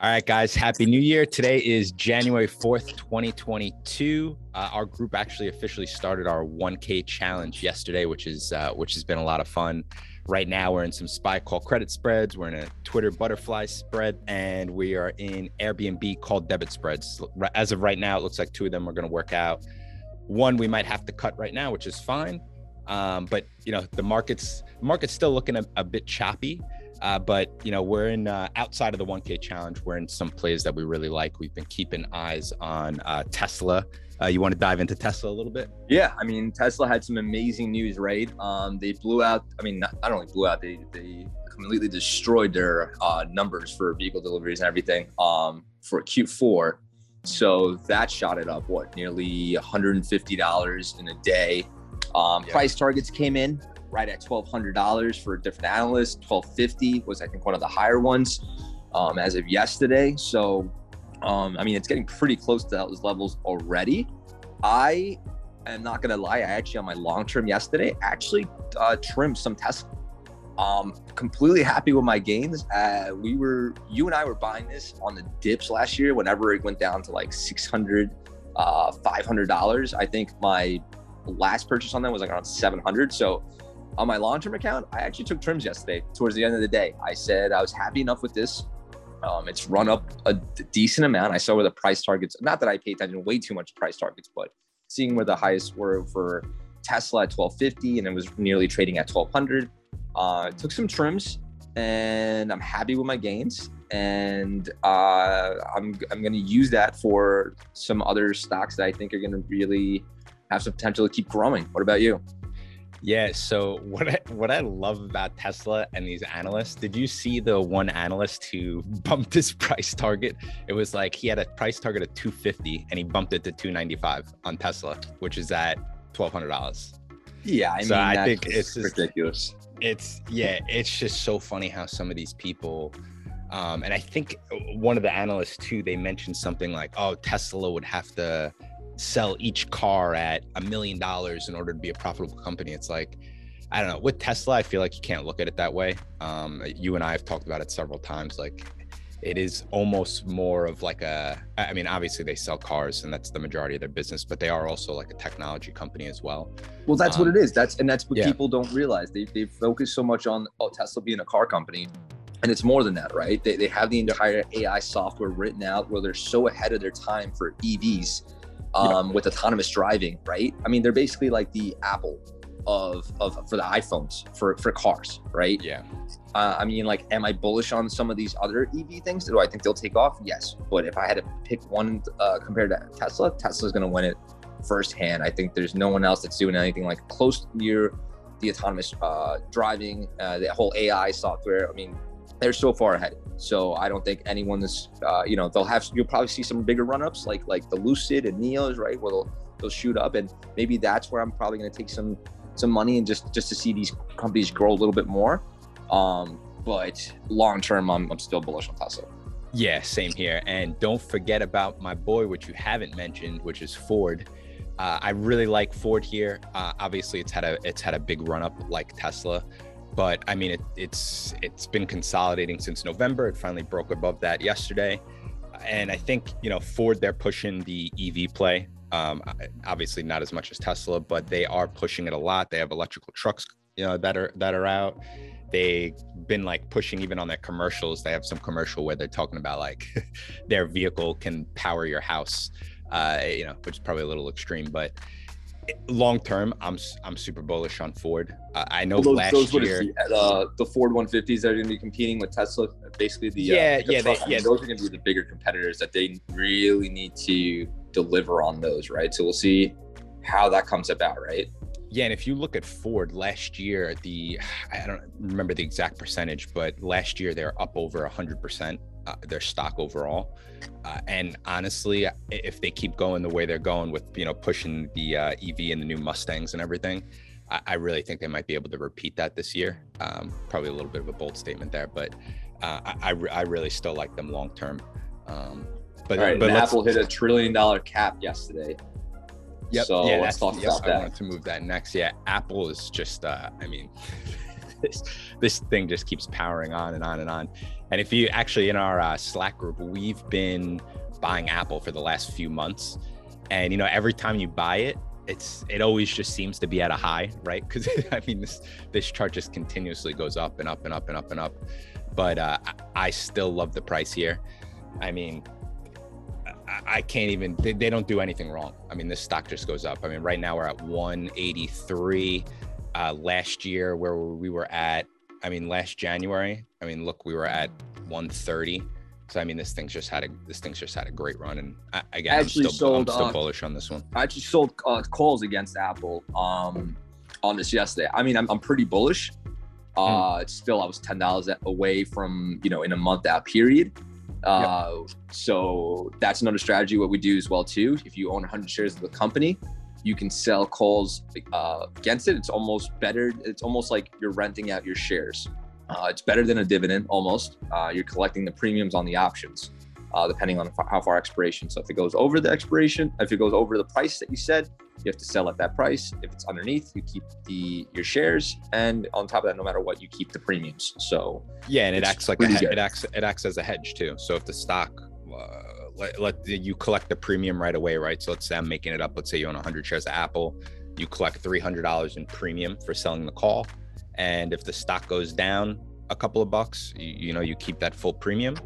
All right, guys, happy new year. Today is January 4th, 2022. Uh, our group actually officially started our 1K challenge yesterday, which is uh, which has been a lot of fun. Right now, we're in some SPY call credit spreads. We're in a Twitter butterfly spread, and we are in Airbnb called debit spreads. As of right now, it looks like two of them are going to work out. One we might have to cut right now, which is fine. Um, but you know, the market's market's still looking a, a bit choppy. Uh, but you know, we're in uh, outside of the 1K challenge. We're in some plays that we really like. We've been keeping eyes on uh, Tesla. Uh, you want to dive into Tesla a little bit? Yeah, I mean, Tesla had some amazing news, right? Um, they blew out. I mean, not, not only blew out, they they completely destroyed their uh, numbers for vehicle deliveries and everything um, for Q4. So that shot it up. What nearly 150 dollars in a day. Um, yeah. Price targets came in right at $1,200 for a different analysts. 1250 was, I think, one of the higher ones um, as of yesterday. So, um, I mean, it's getting pretty close to those levels already. I am not going to lie. I actually, on my long term yesterday, actually uh, trimmed some Tesla. Um, completely happy with my gains. Uh, we were, you and I were buying this on the dips last year whenever it went down to like 600 uh, $500. I think my last purchase on that was like around 700. So on my long-term account, I actually took trims yesterday towards the end of the day. I said I was happy enough with this. Um, it's run up a decent amount. I saw where the price targets, not that I pay attention way too much price targets, but seeing where the highest were for Tesla at 1250 and it was nearly trading at 1200. Uh, took some trims and I'm happy with my gains. And uh, I'm, I'm going to use that for some other stocks that I think are going to really have some potential to keep growing. What about you? Yeah. So what I, what I love about Tesla and these analysts, did you see the one analyst who bumped his price target? It was like he had a price target of 250 and he bumped it to 295 on Tesla, which is at $1,200. Yeah. I so mean, I think it's just, ridiculous. It's yeah, it's just so funny how some of these people um, and I think one of the analysts too, they mentioned something like, oh, Tesla would have to sell each car at a million dollars in order to be a profitable company. It's like, I don't know. With Tesla, I feel like you can't look at it that way. Um, you and I have talked about it several times. Like, it is almost more of like a. I mean, obviously they sell cars, and that's the majority of their business, but they are also like a technology company as well. Well, that's um, what it is. That's and that's what yeah. people don't realize. They they focus so much on oh Tesla being a car company, and it's more than that, right? They they have the entire AI software written out where they're so ahead of their time for EVs um, yeah. with autonomous driving, right? I mean, they're basically like the Apple of of for the iPhones for for cars, right? Yeah. Uh, I mean, like, am I bullish on some of these other EV things? Do I think they'll take off? Yes. But if I had to pick one uh, compared to Tesla, Tesla's going to win it firsthand. I think there's no one else that's doing anything like close near the autonomous uh, driving, uh, the whole AI software. I mean, they're so far ahead. So I don't think anyone is, uh, you know, they'll have, you'll probably see some bigger run ups like, like the Lucid and NIOs, right? Where they'll, they'll shoot up. And maybe that's where I'm probably going to take some, some money and just, just to see these companies grow a little bit more. Um, but long term, I'm, I'm still bullish on Tesla. Yeah, same here. And don't forget about my boy, which you haven't mentioned, which is Ford. Uh, I really like Ford here. Uh, obviously, it's had a it's had a big run up like Tesla, but I mean, it, it's it's been consolidating since November. It finally broke above that yesterday, and I think you know Ford they're pushing the EV play. Um, obviously, not as much as Tesla, but they are pushing it a lot. They have electrical trucks, you know, that are that are out. They've been like pushing even on their commercials. They have some commercial where they're talking about like their vehicle can power your house, uh, you know, which is probably a little extreme, but long term, I'm I'm super bullish on Ford. Uh, I know those, last those year uh, the Ford 150s that are going to be competing with Tesla. Basically, the yeah uh, the yeah they, yeah those are going to be the bigger competitors that they really need to deliver on those, right? So we'll see how that comes about, right? Yeah, and if you look at Ford last year, the I don't remember the exact percentage, but last year they're up over hundred percent uh, their stock overall. Uh, and honestly, if they keep going the way they're going with you know pushing the uh, EV and the new Mustangs and everything, I, I, really think they might be able to repeat that this year. Um, probably a little bit of a bold statement there, but uh, I, I, really still like them long term. Um, but, right, but Apple hit a trillion dollar cap yesterday. Yep. So yeah, let's talk about that. I wanted to move that next. Yeah, Apple is just, uh, I mean, this, this thing just keeps powering on and on and on. And if you actually in our uh, Slack group, we've been buying Apple for the last few months, and you know every time you buy it, it's it always just seems to be at a high, right? Because I mean this this chart just continuously goes up and up and up and up and up. But uh, I still love the price here. I mean, I can't even. They, they, don't do anything wrong. I mean, this stock just goes up. I mean, right now we're at 183. Uh, last year, where we were at, I mean, last January, I mean, look, we were at 130. So I mean, this thing's just had a this thing's just had a great run, and I, again, I actually I'm still, sold, I'm still uh, bullish on this one. I actually sold uh, calls against Apple um, on this yesterday. I mean, I'm, I'm pretty bullish. Hmm. Uh, mm. Still, I was ten dollars away from you know in a month out period. Uh, yep. So that's another strategy. What we do as well too. If you own 100 shares of the company, you can sell calls uh, against it. It's almost better. It's almost like you're renting out your shares. Uh, it's better than a dividend almost. Uh, you're collecting the premiums on the options, uh, depending on how far expiration. So if it goes over the expiration, if it goes over the price that you said, you have to sell at that price. If it's underneath, you keep the your shares, and on top of that, no matter what, you keep the premiums. So yeah, and it acts like a, it acts it acts as a hedge too. So if the stock uh, let, let you collect the premium right away, right? So let's say I'm making it up. Let's say you own 100 shares of Apple, you collect $300 in premium for selling the call, and if the stock goes down a couple of bucks, you, you know you keep that full premium.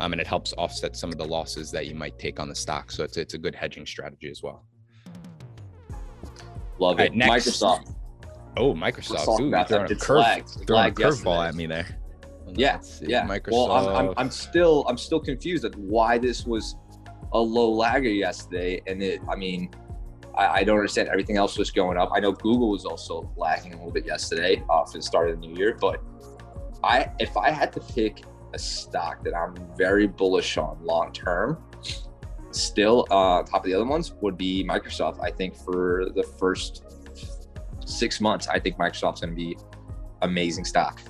Um, and it helps offset some of the losses that you might take on the stock. So it's it's a good hedging strategy as well. Love it. Right, Microsoft. Oh, Microsoft. Ooh, throwing a, curve, throwing a curveball at me there. Yeah, yeah. Microsoft. Well, I'm, I'm, I'm still I'm still confused at why this was a low lagger yesterday, and it. I mean, I, I, don't understand. Everything else was going up. I know Google was also lagging a little bit yesterday uh, for the start of the new year, but I if I had to pick a stock that I'm very bullish on long term, still uh, top of the other ones would be Microsoft. I think for the first six months, I think Microsoft's going to be amazing stock.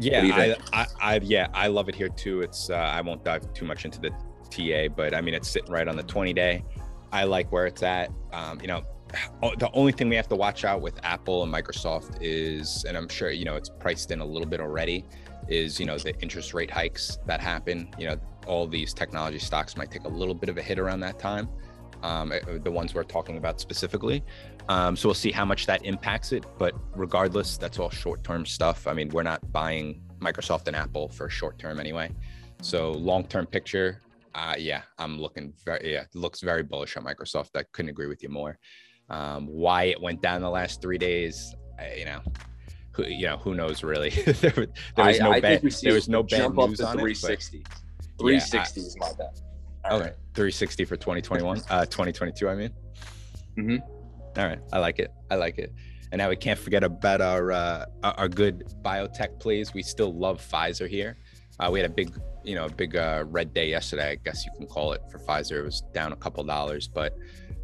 Yeah, I, I, I, yeah, I love it here too. It's uh, I won't dive too much into the TA, but I mean it's sitting right on the 20 day. I like where it's at. Um, you know, the only thing we have to watch out with Apple and Microsoft is, and I'm sure you know it's priced in a little bit already, is you know the interest rate hikes that happen. You know, all these technology stocks might take a little bit of a hit around that time. Um, eh, the ones we're talking about specifically. Um, so we'll see how much that impacts it. But regardless, that's all short term stuff. I mean, we're not buying Microsoft and Apple for short term anyway. So long term picture, uh, yeah, I'm looking very, yeah, looks very bullish on Microsoft. I couldn't agree with you more. Um, why it went down the last three days, I, you know, who, you know, who knows really? there, there, was I, no I bad, there was no bad news on 360. it. 360 yeah, is my bet. All okay, right. 360 for 2021, uh, 2022. I mean. Mm-hmm. All right, I like it. I like it. And now we can't forget about our uh, our good biotech plays. We still love Pfizer here. Uh, we had a big, you know, a big uh, red day yesterday. I guess you can call it for Pfizer. It was down a couple dollars, but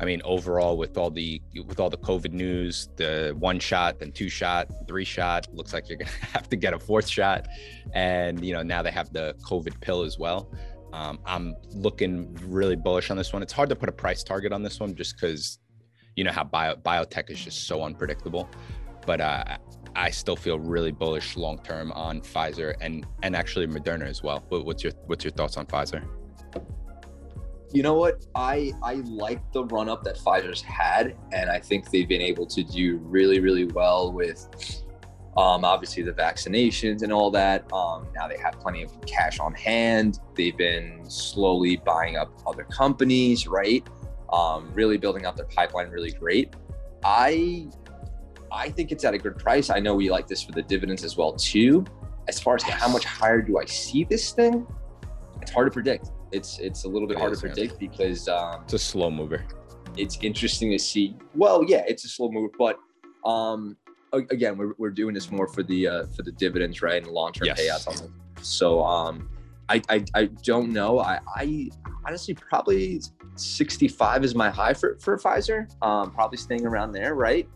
I mean, overall, with all the with all the COVID news, the one shot, then two shot, three shot, looks like you're gonna have to get a fourth shot, and you know now they have the COVID pill as well. Um, I'm looking really bullish on this one. It's hard to put a price target on this one just because you know how bio, biotech is just so unpredictable. But uh, I still feel really bullish long term on Pfizer and and actually Moderna as well. But what's your what's your thoughts on Pfizer? You know what? I I like the run up that Pfizer's had, and I think they've been able to do really really well with. Um, obviously the vaccinations and all that. Um, now they have plenty of cash on hand. They've been slowly buying up other companies, right? Um, really building up their pipeline really great. I I think it's at a good price. I know we like this for the dividends as well too. As far as how much higher do I see this thing? It's hard to predict it's it's a little bit it hard is, to predict yeah. because um, it's a slow mover. It's interesting to see. Well, yeah, it's a slow mover, but um, again, we're, we're doing this more for the uh, for the dividends, right, and long term yes. payouts on them. So um, I, I I don't know. I I honestly probably 65 is my high for for Pfizer. Um, probably staying around there, right?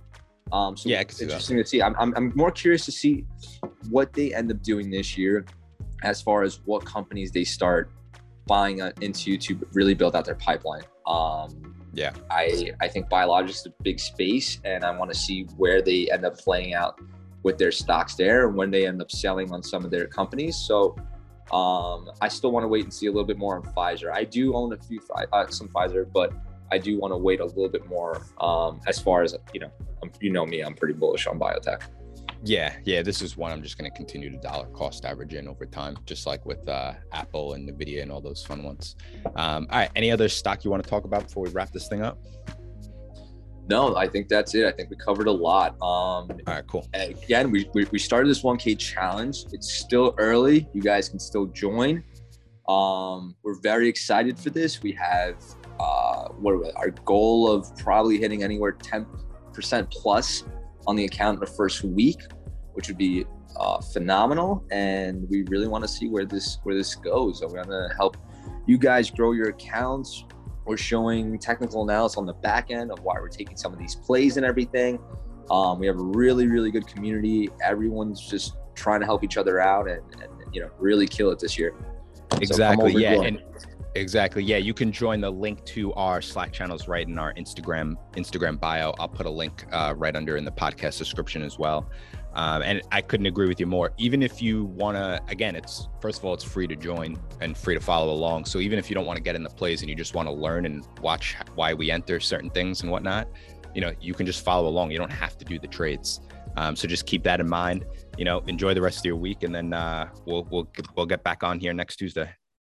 Um, so yeah, it's interesting to see. I'm, I'm I'm more curious to see what they end up doing this year, as far as what companies they start buying into to really build out their pipeline. Um, yeah, I I think biologics is a big space, and I want to see where they end up playing out with their stocks there and when they end up selling on some of their companies. So um, I still want to wait and see a little bit more on Pfizer. I do own a few uh, some Pfizer, but I do want to wait a little bit more um, as far as you know. You know me, I'm pretty bullish on biotech. Yeah, yeah. This is one I'm just going to continue to dollar cost average in over time, just like with uh, Apple and Nvidia and all those fun ones. Um, all right. Any other stock you want to talk about before we wrap this thing up? No, I think that's it. I think we covered a lot. Um, All right, cool. Again, we, we, we started this 1K challenge. It's still early. You guys can still join. Um, we're very excited for this. We have uh, what our goal of probably hitting anywhere 10% plus on the account in the first week, which would be uh, phenomenal. And we really want to see where this where this goes. So we're gonna help you guys grow your accounts, we're showing technical analysis on the back end of why we're taking some of these plays and everything. Um, we have a really, really good community. Everyone's just trying to help each other out and, and you know really kill it this year. Exactly. So yeah. And exactly. Yeah. You can join the link to our Slack channels right in our Instagram Instagram bio. I'll put a link uh, right under in the podcast description as well. Um, and I couldn't agree with you more. Even if you want to, again, it's first of all, it's free to join and free to follow along. So even if you don't want to get in the plays and you just want to learn and watch why we enter certain things and whatnot, you know, you can just follow along. You don't have to do the trades. Um, so just keep that in mind. You know, enjoy the rest of your week, and then uh, we'll we'll we'll get back on here next Tuesday.